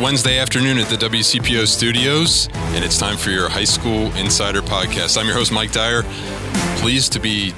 Wednesday afternoon at the WCPO studios, and it's time for your High School Insider podcast. I'm your host, Mike Dyer. Pleased to be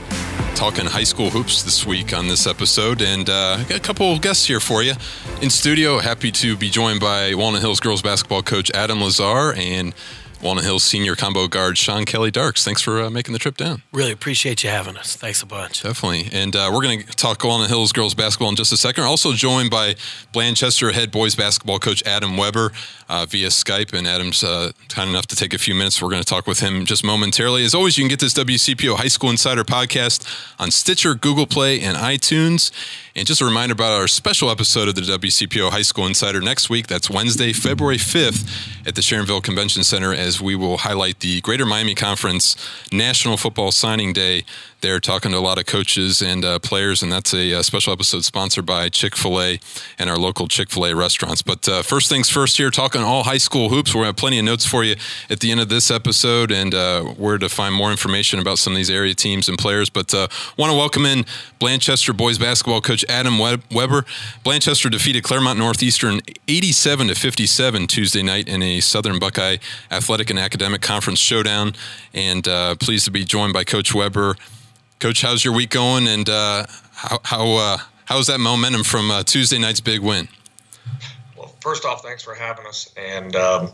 talking high school hoops this week on this episode, and uh, got a couple guests here for you. In studio, happy to be joined by Walnut Hills girls basketball coach Adam Lazar and Walnut Hills senior combo guard Sean Kelly Darks. Thanks for uh, making the trip down. Really appreciate you having us. Thanks a bunch. Definitely. And uh, we're going to talk Walnut Hills girls basketball in just a second. We're also joined by Blanchester head boys basketball coach Adam Weber uh, via Skype. And Adam's uh, kind enough to take a few minutes. We're going to talk with him just momentarily. As always, you can get this WCPO High School Insider podcast on Stitcher, Google Play, and iTunes. And just a reminder about our special episode of the WCPO High School Insider next week. That's Wednesday, February 5th at the Sharonville Convention Center as we will highlight the Greater Miami Conference National Football Signing Day They're talking to a lot of coaches and uh, players, and that's a, a, uh, special episode sponsored by Chick fil A and our local Chick fil A restaurants. But uh, first things first, here, talking all high school hoops. We're going to have plenty of notes for you at the end of this episode and uh, where to find more information about some of these area teams and players. But uh, want to welcome in Blanchester boys basketball coach Adam Weber. Blanchester defeated Clermont Northeastern 87 to 57 Tuesday night in a Southern Buckeye Athletic and Academic Conference showdown. And uh, pleased to be joined by Coach Weber. Coach, how's your week going, and uh, how how uh, how's that momentum from uh, Tuesday night's big win? Well, first off, thanks for having us, and um,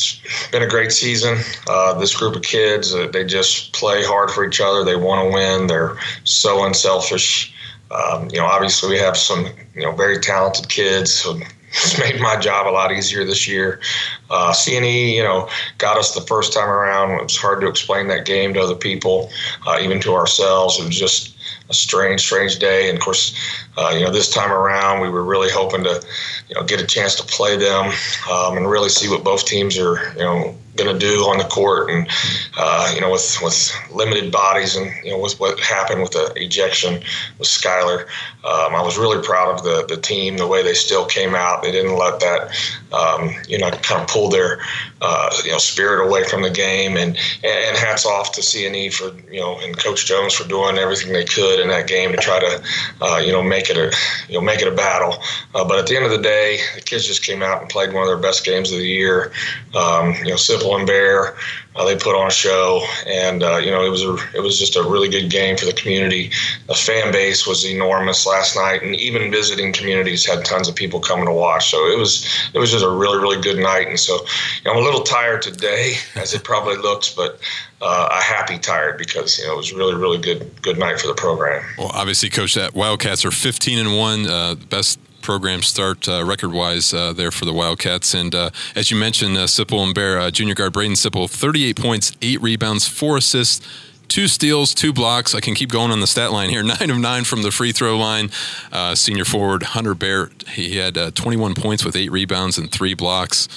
it's been a great season. Uh, this group of kids, uh, they just play hard for each other. They want to win. They're so unselfish. Um, you know, obviously we have some you know very talented kids. So it's made my job a lot easier this year. Uh, CNE, you know, got us the first time around. It was hard to explain that game to other people, uh, even to ourselves. It was just a strange, strange day. And of course, uh, you know, this time around, we were really hoping to, you know, get a chance to play them um, and really see what both teams are, you know, going to do on the court, and uh, you know, with with limited bodies, and you know, with what happened with the ejection with Skylar, um, I was really proud of the the team, the way they still came out. They didn't let that, um, you know, kind of pull their uh, you know spirit away from the game, and and hats off to CNE for you know and Coach Jones for doing everything they could in that game to try to uh, you know make it a you know make it a battle. Uh, but at the end of the day, the kids just came out and played one of their best games of the year. Um, you know, And Bear. Uh, they put on a show, and uh, you know it was a, it was just a really good game for the community. The fan base was enormous last night, and even visiting communities had tons of people coming to watch. So it was it was just a really really good night. And so you know, I'm a little tired today, as it probably looks, but uh, a happy tired because you know it was really really good good night for the program. Well, obviously, coach, that Wildcats are 15 and one, uh, best program start uh, record wise uh, there for the Wildcats. And uh, as you mentioned, uh, Sippel and Bear, uh, junior guard Braden Sippel, 38 points, eight rebounds, four assists. Two steals, two blocks. I can keep going on the stat line here. Nine of nine from the free throw line. Uh, senior forward Hunter Bear, he had 21 points with eight rebounds and three blocks.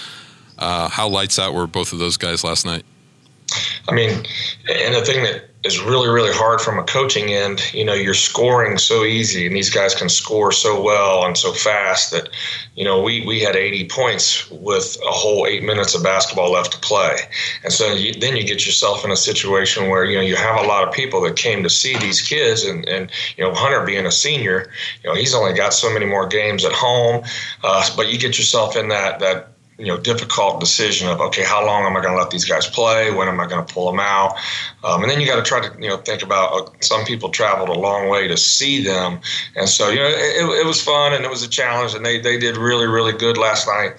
how lights out were both of those guys last night? I mean, and the thing that is really really hard from a coaching end. You know you're scoring so easy and these guys can score so well and so fast that you know we we had 80 points with a whole eight minutes of basketball left to play. And so you, then you get yourself in a situation where you know you have a lot of people that came to see these kids and and you know hunter being a senior you know he's only got so many more games at home. Uh, but you get yourself in that that you know difficult decision of okay how long am i going to let these guys play? When am i going to pull them out? Um, and then you got to try to you know think about uh, some people traveled a long way to see them. And so you know it, it was fun and it was a challenge and they, they did really really good last night.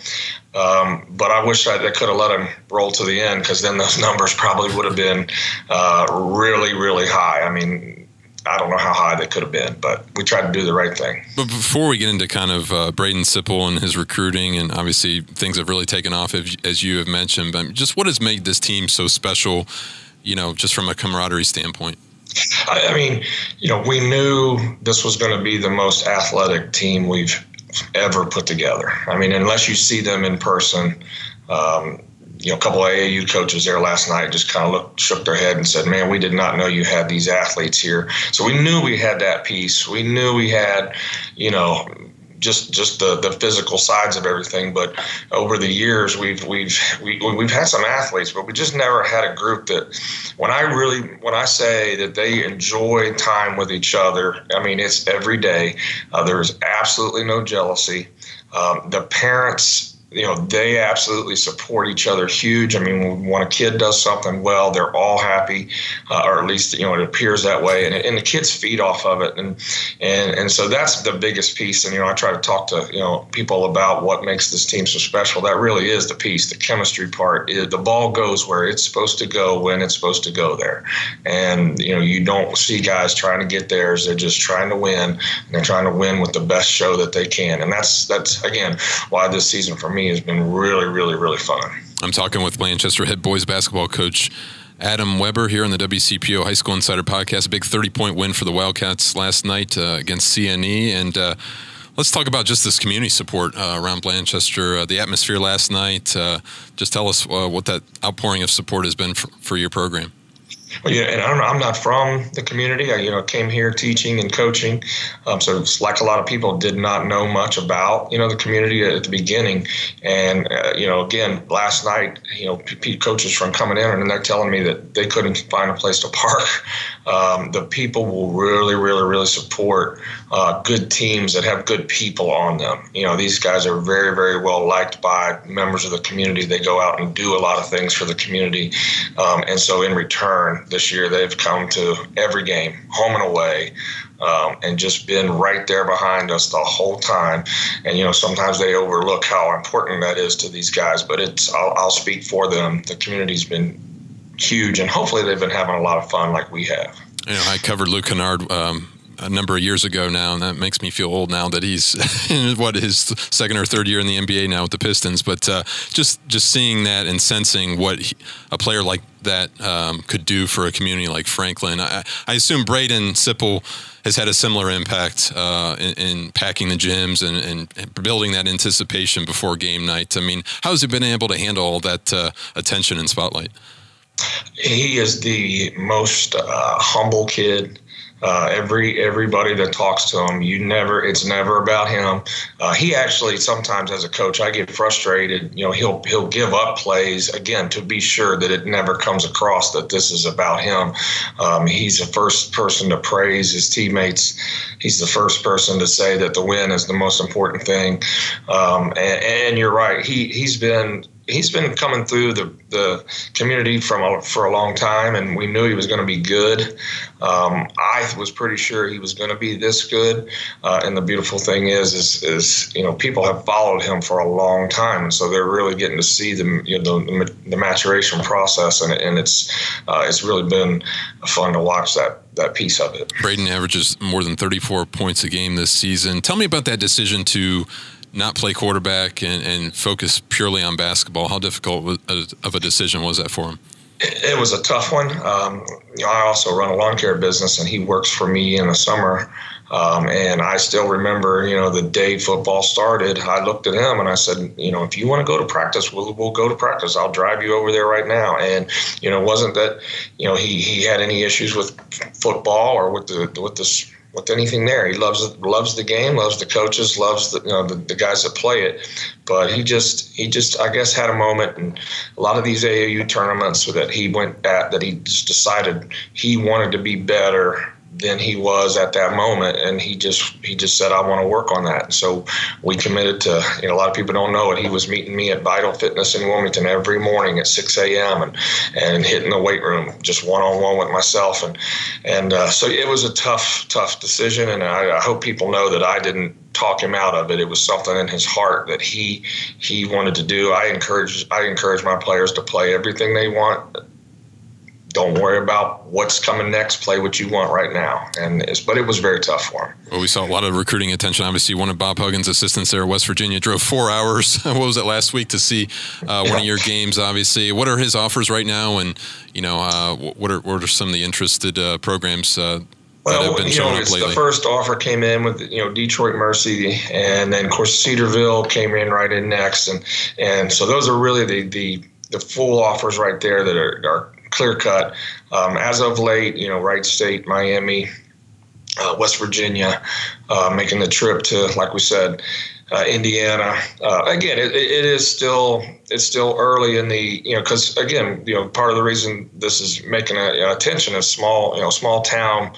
Um, but I wish I, I could have let them roll to the end because then those numbers probably would have been uh, really, really high. I mean, I don't know how high they could have been, but we tried to do the right thing. But before we get into kind of uh, Braden Sippel and his recruiting, and obviously things have really taken off as you have mentioned, but just what has made this team so special, you know, just from a camaraderie standpoint? I, I mean, you know, we knew this was going to be the most athletic team we've ever put together. I mean, unless you see them in person, um, you know, a couple of AAU coaches there last night just kind of looked, shook their head and said, "Man, we did not know you had these athletes here." So we knew we had that piece. We knew we had, you know, just just the, the physical sides of everything. But over the years, we've we've we, have we have had some athletes, but we just never had a group that. When I really when I say that they enjoy time with each other, I mean it's every day. Uh, there is absolutely no jealousy. Um, the parents you know, they absolutely support each other huge. I mean, when a kid does something well, they're all happy, uh, or at least, you know, it appears that way. And, and the kids feed off of it. And, and, and so that's the biggest piece. And, you know, I try to talk to, you know, people about what makes this team so special. That really is the piece, the chemistry part. Is the ball goes where it's supposed to go when it's supposed to go there. And, you know, you don't see guys trying to get theirs. They're just trying to win. And they're trying to win with the best show that they can. And that's, that's again, why this season for me has been really, really, really fun. I'm talking with Blanchester head boys basketball coach Adam Weber here on the WCPO High School Insider Podcast. A big 30 point win for the Wildcats last night uh, against CNE. And uh, let's talk about just this community support uh, around Blanchester, uh, the atmosphere last night. Uh, just tell us uh, what that outpouring of support has been for, for your program. Well, yeah, and I don't know, I'm not from the community. I, you know, came here teaching and coaching, um, so it's like a lot of people did not know much about you know the community at the beginning. And uh, you know, again, last night, you know, p- coaches from coming in and they're telling me that they couldn't find a place to park. Um, the people will really, really, really support uh, good teams that have good people on them. You know, these guys are very, very well liked by members of the community. They go out and do a lot of things for the community, um, and so in return this year. They've come to every game, home and away, um, and just been right there behind us the whole time. And you know, sometimes they overlook how important that is to these guys, but it's I'll, I'll speak for them. The community's been huge, and hopefully they've been having a lot of fun like we have. You know, I covered Luke Kennard um, a number of years ago now, and that makes me feel old now that he's in what his second or third year in the NBA now with the Pistons. But uh, just just seeing that and sensing what he, a player like that um, could do for a community like Franklin, I, I assume Braden Sippel has had a similar impact uh, in, in, packing the gyms and, and, building that anticipation before game night. I mean, how has he been able to handle all that uh, attention and spotlight? He is the most uh, humble kid uh, every everybody that talks to him, you never it's never about him. Uh, he actually sometimes as a coach, I get frustrated. You know, he'll he'll give up plays again to be sure that it never comes across that this is about him. Um, he's the first person to praise his teammates. He's the first person to say that the win is the most important thing. Um, and, and you're right. He he's been he's been coming through the, the community from a, for a long time, and we knew he was going to be good. Um, I was pretty sure he was going to be this good. Uh, and the beautiful thing is, is, is, you know, people have followed him for a long time, so they're really getting to see the you know the, the maturation process, and, and it's uh, it's really been fun to watch that that piece of it. Braden averages more than 34 points a game this season. Tell me about that decision to not play quarterback and, and focus purely on basketball? How difficult of a decision was that for him? It was a tough one. Um, you know, I also run a lawn care business, and he works for me in the summer. Um, and I still remember, you know, the day football started, I looked at him and I said, you know, if you want to go to practice, we'll, we'll go to practice. I'll drive you over there right now. And, you know, it wasn't that, you know, he, he had any issues with football or with the, with the with anything there. He loves loves the game, loves the coaches, loves the you know the, the guys that play it. But he just he just I guess had a moment in a lot of these AAU tournaments that he went at that he just decided he wanted to be better than he was at that moment and he just he just said I want to work on that so we committed to you know a lot of people don't know it he was meeting me at Vital Fitness in Wilmington every morning at 6 a.m. and and hitting the weight room just one on one with myself and and uh, so it was a tough tough decision and I, I hope people know that I didn't talk him out of it. It was something in his heart that he he wanted to do. I encourage I encourage my players to play everything they want don't worry about what's coming next. Play what you want right now. And but it was very tough for him. Well, we saw a lot of recruiting attention. Obviously, one of Bob Huggins' assistants there, West Virginia, drove four hours. what was it last week to see uh, one yeah. of your games? Obviously, what are his offers right now? And you know, uh, what are what are some of the interested uh, programs? Uh, well, you know, the first offer came in with you know Detroit Mercy, and then of course Cedarville came in right in next, and and so those are really the the the full offers right there that are, are clear cut. Um, as of late, you know, Wright State, Miami, uh, West Virginia, uh, making the trip to, like we said, uh, Indiana. Uh, again, it, it is still it's still early in the you know because again you know part of the reason this is making a, attention is small you know small town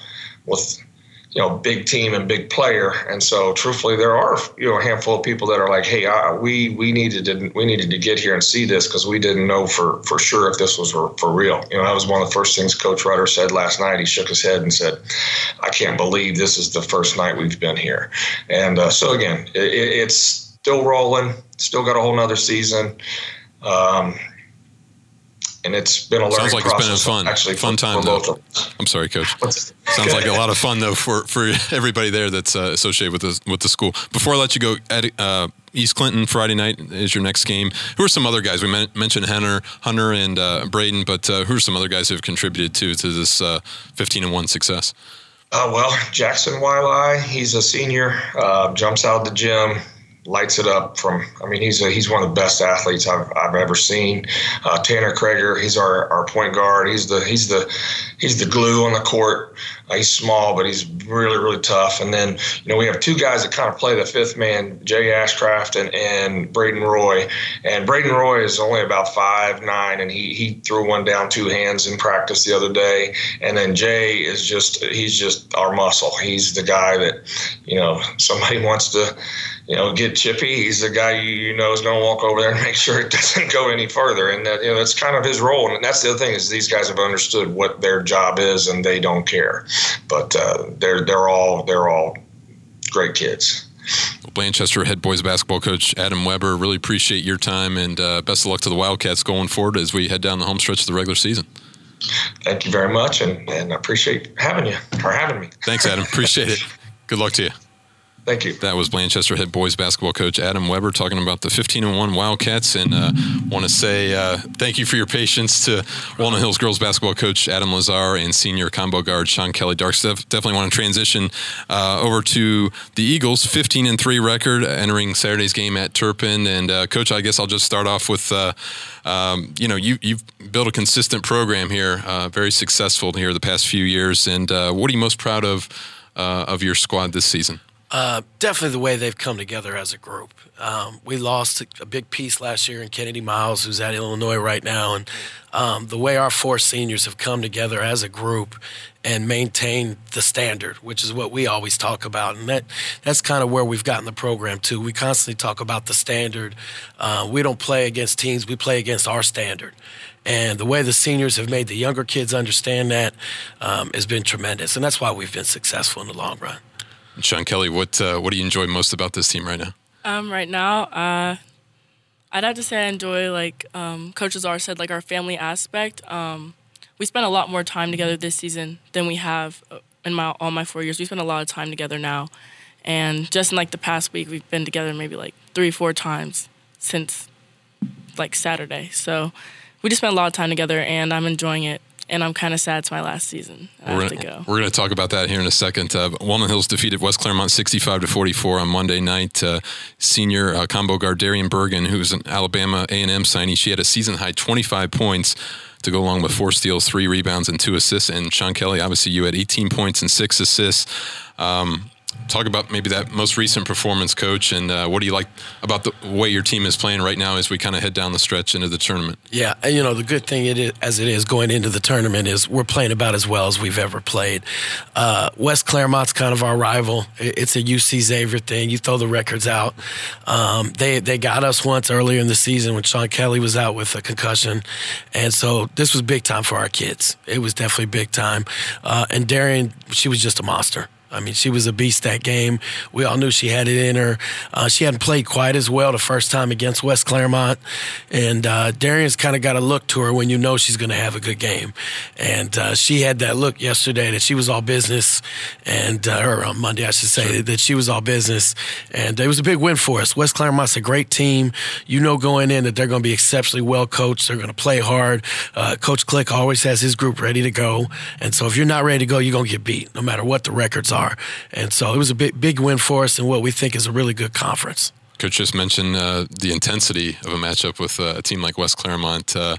with you know, big team and big player. And so, truthfully, there are you know a handful of people that are like, hey, uh, we we needed to we needed to get here and see this because we didn't know for for sure if this was for, for real. You know, that was one of the first things Coach Rudder said last night. He shook his head and said, I can't believe this is the first night we've been here. And uh, so again, it, it's still rolling. Still got a whole nother season. Um, and it's been a Sounds like it's been a fun, actually fun time. for though. of. I'm sorry, Coach. Sounds like a lot of fun though for, for everybody there that's uh, associated with the with the school. Before I let you go, Ed, uh, East Clinton Friday night is your next game. Who are some other guys? We men- mentioned Hunter, Hunter and uh, Braden, but uh, who are some other guys who have contributed to to this uh, 15 and one success? Uh, well, Jackson Wiley, he's a senior, uh, jumps out of the gym, lights it up from I mean he's a, he's one of the best athletes I've, I've ever seen. Uh, Tanner Krager, he's our, our point guard. He's the he's the he's the glue on the court. Uh, he's small, but he's really really tough. And then you know we have two guys that kind of play the fifth man, Jay Ashcraft and, and Braden Roy. And Braden Roy is only about five nine, and he he threw one down two hands in practice the other day. And then Jay is just he's just our muscle. He's the guy that you know somebody wants to you know, get chippy. He's the guy you, you know is going to walk over there and make sure it doesn't go any further. And that, you know, that's kind of his role. And that's the other thing is these guys have understood what their job is and they don't care. But uh, they're they're all they're all great kids. Blanchester head boys basketball coach Adam Weber, really appreciate your time and uh, best of luck to the Wildcats going forward as we head down the home stretch of the regular season. Thank you very much, and, and I appreciate having you or having me. Thanks, Adam. Appreciate it. Good luck to you. Thank you. That was Blanchester head boys basketball coach Adam Weber talking about the 15 and 1 Wildcats. And uh, want to say uh, thank you for your patience to Walnut Hills girls basketball coach Adam Lazar and senior combo guard Sean Kelly Darks. Def- definitely want to transition uh, over to the Eagles, 15 and 3 record entering Saturday's game at Turpin. And uh, coach, I guess I'll just start off with. Uh, um, you know, you, you've built a consistent program here, uh, very successful here the past few years. And what are you most proud of of your squad this season? Uh, definitely the way they've come together as a group. Um, we lost a big piece last year in Kennedy Miles, who's at Illinois right now, and um, the way our four seniors have come together as a group and maintained the standard, which is what we always talk about, and that that's kind of where we've gotten the program to. We constantly talk about the standard. Uh, we don't play against teams; we play against our standard. And the way the seniors have made the younger kids understand that um, has been tremendous, and that's why we've been successful in the long run. Sean Kelly, what uh, what do you enjoy most about this team right now? Um, right now, uh, I'd have to say I enjoy like um, Coach Lazar said, like our family aspect. Um, we spent a lot more time together this season than we have in my all my four years. We spend a lot of time together now, and just in like the past week, we've been together maybe like three, four times since like Saturday. So we just spent a lot of time together, and I'm enjoying it and I'm kind of sad it's my last season. I we're have gonna, to go. We're going to talk about that here in a second. Uh, Walnut Hills defeated West Clermont 65 to 44 on Monday night. Uh, senior uh, combo guard Darian Bergen, who's an Alabama A&M signee, she had a season high 25 points to go along with four steals, three rebounds, and two assists. And Sean Kelly, obviously, you had 18 points and six assists. Um, talk about maybe that most recent performance, coach, and uh, what do you like about the way your team is playing right now as we kind of head down the stretch into the tournament? Yeah, you know the good thing it is, as it is going into the tournament is we're playing about as well as we've ever played. Uh, West Clermont's kind of our rival. It's a UC Xavier thing. You throw the records out. Um, they they got us once earlier in the season when Sean Kelly was out with a concussion, and so this was big time for our kids. It was definitely big time. Uh, and Darian, she was just a monster. I mean, she was a beast that game. We all knew she had it in her. Uh, she hadn't played quite as well the first time against West Clermont, And uh, Darian's kind of got a look to her when you know she's going to have a good game. And uh, she had that look yesterday that she was all business, and uh, or on Monday, I should say, sure. that she was all business. And it was a big win for us. West Clermont's a great team. You know going in that they're going to be exceptionally well coached. They're going to play hard. Uh, Coach Click always has his group ready to go. And so if you're not ready to go, you're going to get beat, no matter what the records are are. And so it was a big, big win for us and what we think is a really good conference. Coach just mentioned uh, the intensity of a matchup with uh, a team like West Clermont. Uh,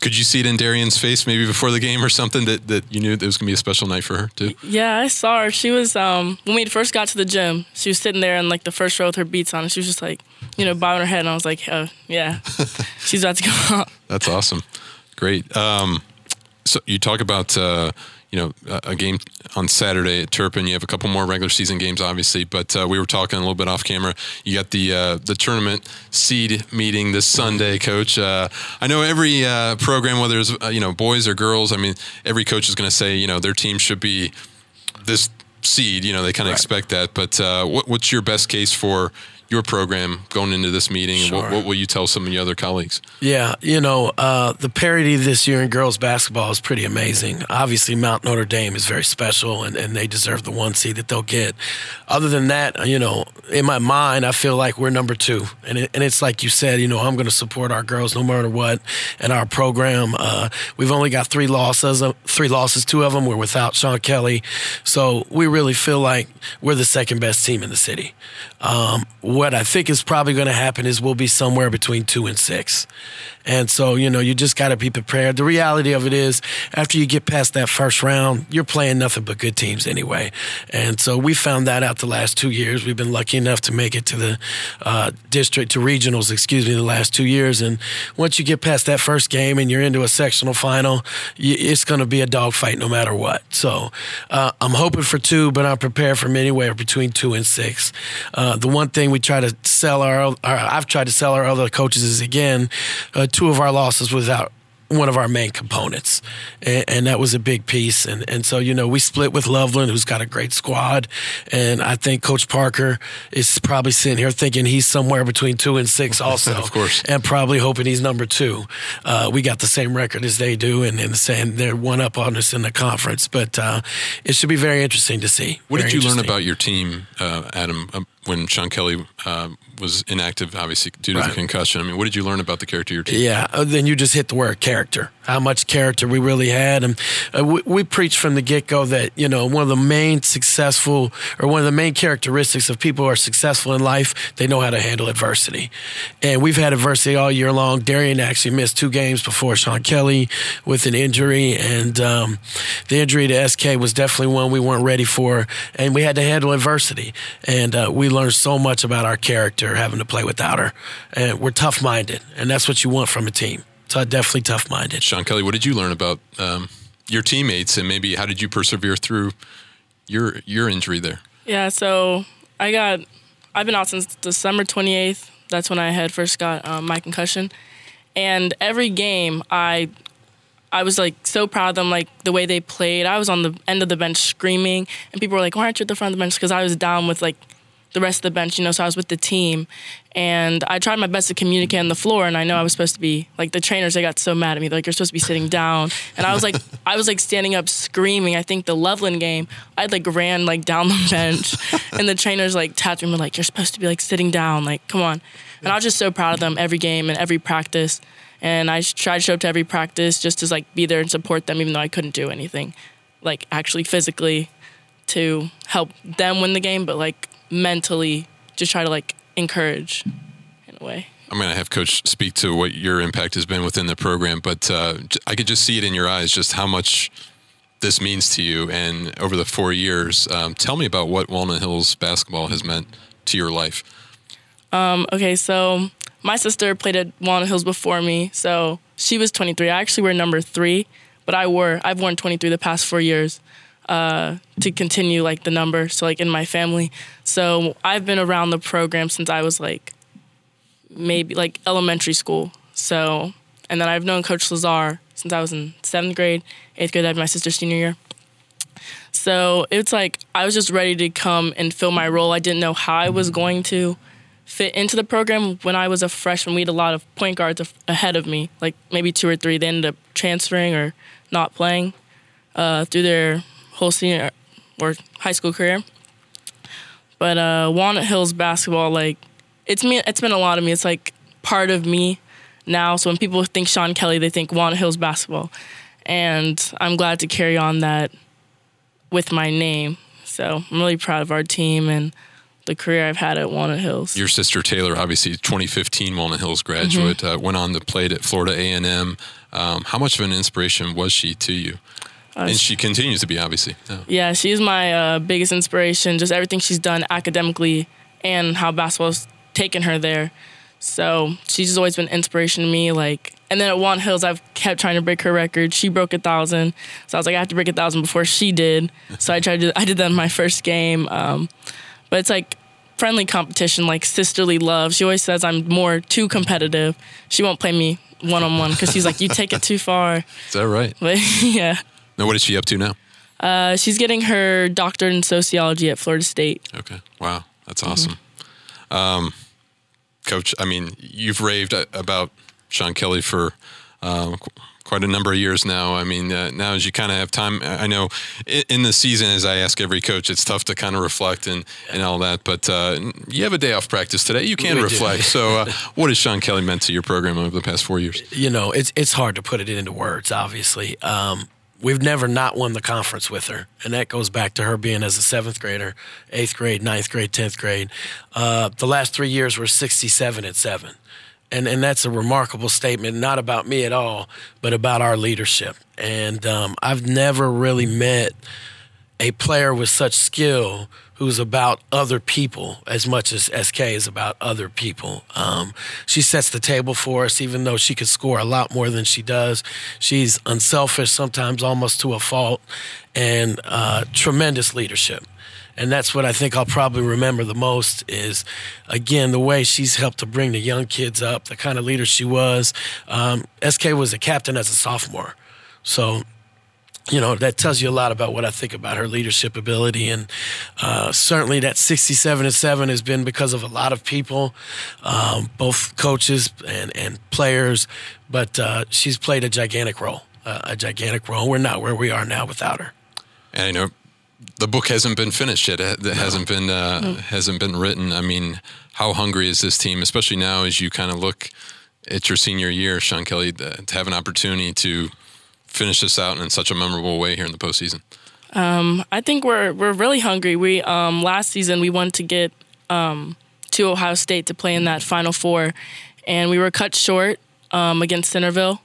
could you see it in Darian's face maybe before the game or something that, that you knew it was going to be a special night for her too? Yeah, I saw her. She was um, when we first got to the gym. She was sitting there in like the first row with her beats on, and she was just like, you know, bobbing her head. And I was like, oh, yeah, she's about to go out. That's awesome. Great. Um, so you talk about uh, you know a, a, game on Saturday at Turpin. You have a couple more regular season games, obviously, but uh, we were talking a little bit off camera. You got the uh, the tournament seed meeting this Sunday, Coach. Uh, I know every uh, program, whether it's uh, you know boys or girls, I mean, every coach is going to say you know their team should be this seed. You know, they kind of right. expect that. But uh, what, what's your best case for your program going into this meeting, sure. what, what, will you tell some of your other colleagues? Yeah, you know, uh, the parity this year in girls basketball is pretty amazing. Obviously, Mount Notre Dame is very special, and, and they deserve the one seed that they'll get. Other than that, you know, in my mind, I feel like we're number two, and it, and it's like you said, you know, I'm going to support our girls no matter what, and our program. Uh, we've only got three losses, uh, three losses, two of them were without Sean Kelly, so we really feel like we're the second best team in the city. Um, what I think is probably going to happen is we'll be somewhere between two and six. And so, you know, you just got to be prepared. The reality of it is, after you get past that first round, you're playing nothing but good teams anyway. And so we found that out the last two years. We've been lucky enough to make it to the uh, district, to regionals, excuse me, the last two years. And once you get past that first game and you're into a sectional final, it's going to be a dogfight no matter what. So uh, I'm hoping for two, but I'm prepared for anywhere between two and six. Uh, the one thing we try to sell our, our, I've tried to sell our other coaches is again, uh, two of our losses without one of our main components, and, and, that was a big piece. And and so you know we split with Loveland, who's got a great squad, and I think Coach Parker is probably sitting here thinking he's somewhere between two and six, also, of course, and probably hoping he's number two. Uh, we got the same record as they do, and and saying they're one up on us in the conference, but uh, it should be very interesting to see. What very did you learn about your team, uh, Adam? Um, when Sean Kelly uh, was inactive, obviously due to right. the concussion. I mean, what did you learn about the character of your team? Yeah, uh, then you just hit the word character. How much character we really had, and uh, we, we preached from the get go that you know one of the main successful or one of the main characteristics of people who are successful in life, they know how to handle adversity. And we've had adversity all year long. Darian actually missed two games before Sean Kelly with an injury, and um, the injury to SK was definitely one we weren't ready for, and we had to handle adversity. And uh, we learned so much about our character having to play without her. And we're tough minded, and that's what you want from a team. So definitely tough minded. Sean Kelly, what did you learn about um, your teammates, and maybe how did you persevere through your your injury there? Yeah, so I got I've been out since December 28th. That's when I had first got um, my concussion, and every game I I was like so proud of them, like the way they played. I was on the end of the bench screaming, and people were like, "Why aren't you at the front of the bench?" Because I was down with like the rest of the bench, you know, so I was with the team. And I tried my best to communicate on the floor, and I know I was supposed to be like the trainers. They got so mad at me, They're like you're supposed to be sitting down, and I was like, I was like standing up screaming. I think the Loveland game, I like ran like down the bench, and the trainers like tapped me, and were like you're supposed to be like sitting down, like come on. And I was just so proud of them every game and every practice, and I tried to show up to every practice just to like be there and support them, even though I couldn't do anything, like actually physically, to help them win the game, but like mentally just try to like encourage in a way. I'm going to have Coach speak to what your impact has been within the program, but uh, I could just see it in your eyes just how much this means to you. And over the four years, um, tell me about what Walnut Hills basketball has meant to your life. Um, okay, so my sister played at Walnut Hills before me, so she was 23. I actually wear number three, but I wore I've worn 23 the past four years uh, to continue like the number. So like in my family. So I've been around the program since I was like maybe like elementary school. So and then I've known Coach Lazar since I was in seventh grade, eighth grade. I had my sister's senior year. So it's like I was just ready to come and fill my role. I didn't know how I was going to fit into the program when I was a freshman. We had a lot of point guards ahead of me, like maybe two or three. They ended up transferring or not playing uh, through their whole senior or high school career. But uh, Walnut Hills basketball, like it's me. It's been a lot of me. It's like part of me now. So when people think Sean Kelly, they think Walnut Hills basketball, and I'm glad to carry on that with my name. So I'm really proud of our team and the career I've had at Walnut Hills. Your sister Taylor, obviously 2015 Walnut Hills graduate, mm-hmm. uh, went on to play at Florida A&M. Um, how much of an inspiration was she to you? Uh, and she continues to be, obviously. Yeah, yeah she's my uh, biggest inspiration. Just everything she's done academically and how basketball's taken her there. So she's just always been inspiration to me. Like, and then at Want Hills, I've kept trying to break her record. She broke a thousand, so I was like, I have to break a thousand before she did. So I tried to. I did that in my first game. Um, but it's like friendly competition, like sisterly love. She always says I'm more too competitive. She won't play me one on one because she's like, you take it too far. Is that right? But yeah. Now, what is she up to now? Uh, she's getting her doctorate in sociology at Florida State. Okay. Wow. That's awesome. Mm-hmm. Um, Coach, I mean, you've raved about Sean Kelly for um, quite a number of years now. I mean, uh, now as you kind of have time, I know in, in, the season, as I ask every coach, it's tough to kind of reflect and, and all that. But uh, you have a day off practice today. You can we reflect. so, uh, what has Sean Kelly meant to your program over the past four years? You know, it's it's hard to put it into words. Obviously, um, we've never not won the conference with her, and that goes back to her being as a seventh grader, eighth grade, ninth grade, tenth grade. Uh, the last three years were sixty-seven and seven, and and that's a remarkable statement, not about me at all, but about our leadership. And um, I've never really met a player with such skill who's about other people as much as SK is about other people. Um, she sets the table for us, even though she could score a lot more than she does. She's unselfish, sometimes almost to a fault, and uh, tremendous leadership. And that's what I think I'll probably remember the most is, again, the way she's helped to bring the young kids up, the kind of leader she was. Um, SK was a captain as a sophomore. So you know that tells you a lot about what I think about her leadership ability, and uh, certainly that 67 and seven has been because of a lot of people, um, both coaches and and players. But uh, she's played a gigantic role, uh, a gigantic role. We're not where we are now without her. And you know, the book hasn't been finished yet. It hasn't been uh, mm. hasn't been written. I mean, how hungry is this team, especially now as you kind of look at your senior year, Sean Kelly, to have an opportunity to finish this out in such a memorable way here in the postseason? Um, I think we're we're really hungry. We um, last season we wanted to get um, to Ohio State to play in that Final Four, and we were cut short um, against Centerville,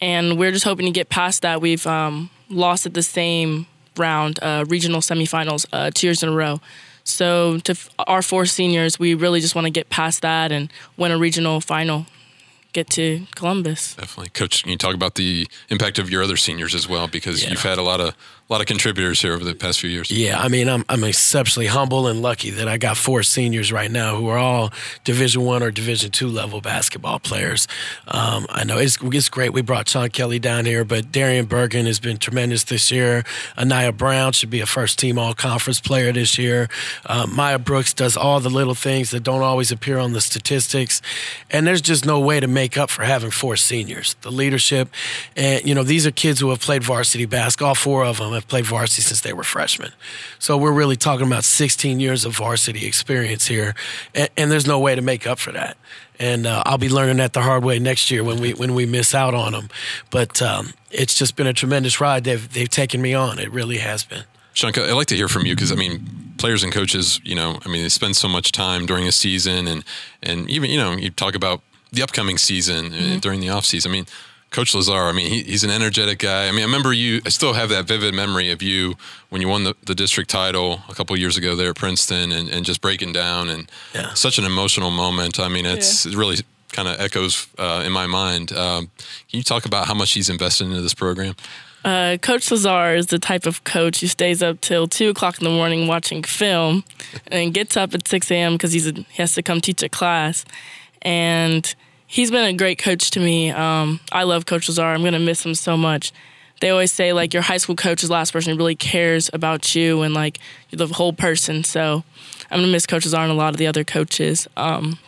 and we're just hoping to get past that. We've um, lost at the same round, uh, regional semifinals, uh, two years in a row. So to f- our four seniors, we really just want to get past that and win a regional final get to Columbus. Definitely, Coach. Can you talk about the impact of your other seniors as well? Because yeah. you've had a lot of a lot of contributors here over the past few years. Yeah, I mean, I'm I'm exceptionally humble and lucky that I got four seniors right now who are all Division One or Division Two level basketball players. Um, I know it's it's great. We brought Sean Kelly down here, but Darian Bergen has been tremendous this year. Anaya Brown should be a first team All Conference player this year. Uh, Maya Brooks does all the little things that don't always appear on the statistics, and there's just no way to make up for having four seniors. The leadership, and you know, these are kids who have played varsity basketball. All four of them have played varsity since they were freshmen. So we're really talking about 16 years of varsity experience here, and, and there's no way to make up for that. And uh, I'll be learning that the hard way next year when we when we miss out on them. But um, it's just been a tremendous ride they've they've taken me on. It really has been. Shanka, I'd like to hear from you because I mean, players and coaches, you know, I mean, they spend so much time during a season, and and even you know, you talk about the upcoming season uh, mm-hmm. during the off season. I mean, Coach Lazar, I mean, he, he's an energetic guy. I mean, I remember you, I still have that vivid memory of you when you won the, the district title a couple years ago there at Princeton and, and just breaking down and yeah. such an emotional moment. I mean, it's yeah. it really kind of echoes uh, in my mind. Um, can you talk about how much he's invested into this program? Uh, coach Lazar is the type of coach who stays up till two o'clock in the morning watching film, and gets up at six a.m. because he has to come teach a class, and he's been a great coach to me. Um, I love Coach Lazar. I'm going to miss him so much. They always say like your high school coach is the last person who really cares about you and like the whole person. So I'm going to miss Coach Lazar and a lot of the other coaches. Um,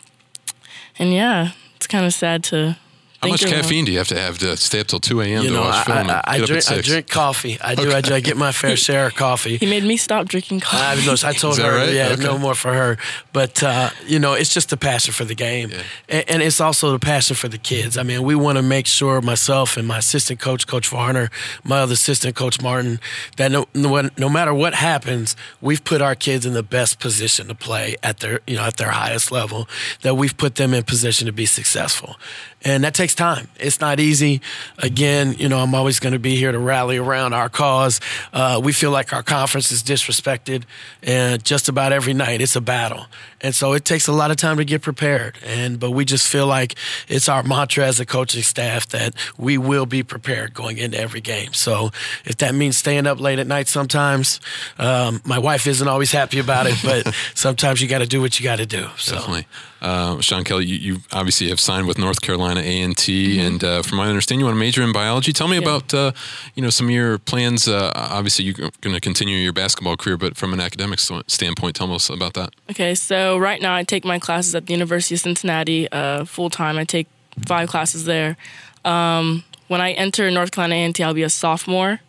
and yeah, it's kind of sad to how much caffeine do you have to have to stay up till 2 a.m. to know, watch film? I, I, I drink, I drink coffee. I do. Okay. I, I, get my fair share of coffee. He made me stop drinking coffee. I, I told her, right? yeah, okay. no more for her. But, uh, you know, it's just the passion for the game. Yeah. And, and, it's also the passion for the kids. I mean, we want to make sure, myself and my assistant coach, Coach Varner, my other assistant, Coach Martin, that no, no, no matter what happens, we've put our kids in the best position to play at their, you know, at their highest level, that we've put them in position to be successful. And that takes takes time. It's not easy. Again, you know, I'm always going to be here to rally around our cause. Uh, we feel like our conference is disrespected, and just about every night it's a battle. And so it takes a lot of time to get prepared. And but we just feel like it's our mantra as a coaching staff that we will be prepared going into every game. So if that means staying up late at night, sometimes um, my wife isn't always happy about it, but sometimes you got to do what you got to do. So. Definitely. Uh, Sean Kelly, you, you, obviously have signed with North Carolina A and mm-hmm. and uh, from my understanding, you want to major in biology. Tell me yeah. about uh, you know some of your plans. Uh, obviously, you're going to continue your basketball career, but from an academic standpoint, tell us about that. Okay, so right now I take my classes at the University of Cincinnati uh, full time. I take five classes there. Um, when I enter North Carolina A and T, I'll be a sophomore.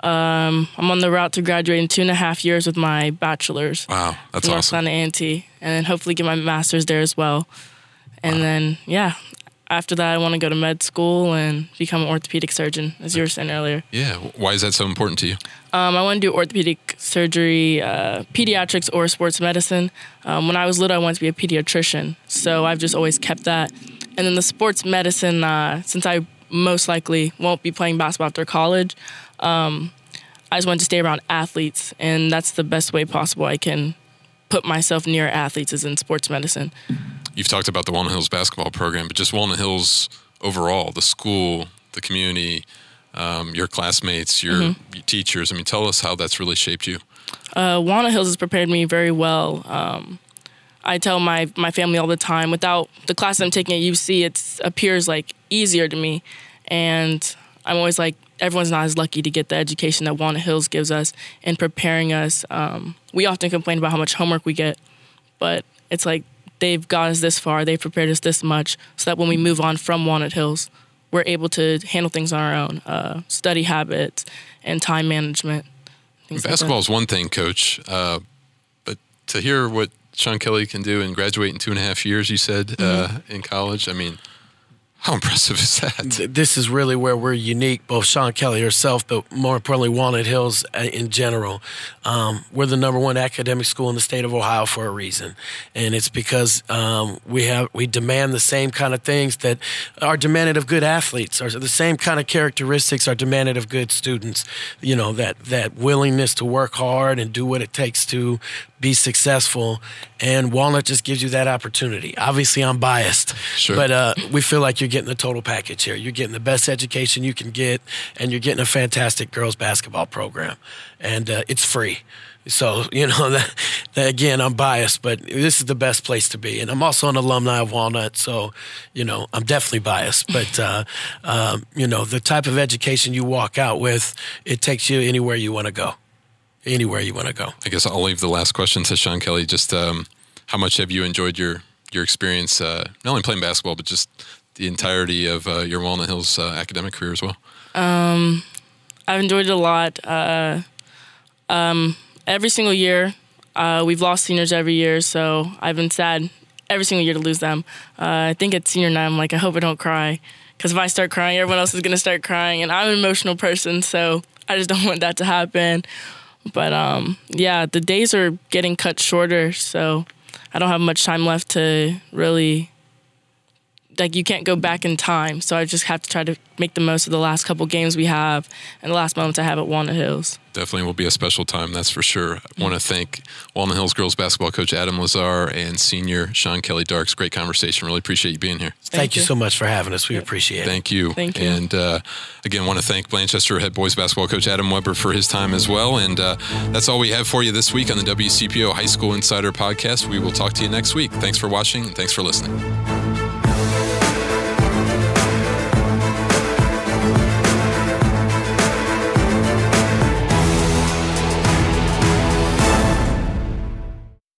Um, I'm on the route to graduate in two and a half years with my bachelor's. Wow, that's North awesome. North Carolina A&T, and then hopefully get my master's there as well. And wow. then, yeah, after that, I want to go to med school and become an orthopedic surgeon, as you were saying earlier. Yeah, why is that so important to you? Um, I want to do orthopedic surgery, uh, pediatrics, or sports medicine. Um, when I was little, I wanted to be a pediatrician, so I've just always kept that. And then the sports medicine, uh, since I most likely won't be playing basketball after college, um, I just want to stay around athletes, and that's the best way possible I can put myself near athletes is in sports medicine. You've talked about the Walnut Hills basketball program, but just Walnut Hills overall, the school, the community, um, your classmates, your, mm-hmm. your, teachers. I mean, tell us how that's really shaped you. Uh, Walnut Hills has prepared me very well. Um, I tell my my family all the time. Without the class I'm taking at UC, it appears like easier to me, and I'm always like, everyone's not as lucky to get the education that Walnut Hills gives us in preparing us. Um, we often complain about how much homework we get, but it's like they've got us this far, they've prepared us this much, so that when we move on from Walnut Hills, we're able to handle things on our own, uh, study habits and time management. Basketball like is one thing, Coach, uh, but to hear what Sean Kelly can do and graduate in two and a half years, you said mm-hmm. uh, in college, I mean – how impressive is that? This is really where we're unique, both Sean Kelly herself, but more importantly, Walnut Hills uh, in general. Um, we're the number one academic school in the state of Ohio for a reason, and it's because um, we have we demand the same kind of things that are demanded of good athletes, or the same kind of characteristics are demanded of good students. You know that that willingness to work hard and do what it takes to be successful. And Walnut just gives you that opportunity. Obviously, I'm biased, sure. but uh, we feel like you're getting the total package here. You're getting the best education you can get, and you're getting a fantastic girls basketball program, and uh, it's free. So you know that, that, again, I'm biased, but this is the best place to be, and I'm also an alumni of Walnut, so you know I'm definitely biased. But uh, um, you know the type of education you walk out with, it takes you anywhere you want to go anywhere you want to go. I guess I'll leave the last question to Sean Kelly. Just um, how much have you enjoyed your your experience, uh, not only playing basketball, but just the entirety of uh, your Walnut Hills uh, academic career as well? Um, I've enjoyed it a lot. Uh, um, every single year, uh, we've lost seniors every year, so I've been sad every single year to lose them. Uh, I think at senior night, I'm like, I hope I don't cry. Because if I start crying, everyone else is going to start crying. And I'm an emotional person, so I just don't want that to happen. But um, yeah, the days are getting cut shorter, so I don't have much time left to really like you can't go back in time. So I just have to try to make the most of the last couple games we have and the last moments I have at Walnut Hills. Definitely will be a special time, that's for sure. I want to thank Walnut Hills girls basketball coach Adam Lazar and senior Sean Kelly Darks. Great conversation. Really appreciate you being here. Thank, thank you. you. so much for having us. We appreciate it. Thank you. Thank you. And uh, again, want to thank Blanchester head boys basketball coach Adam Weber for his time as well. And uh, that's all we have for you this week on the WCPO High School Insider Podcast. We will talk to you next week. Thanks for watching and thanks for listening. Thank you.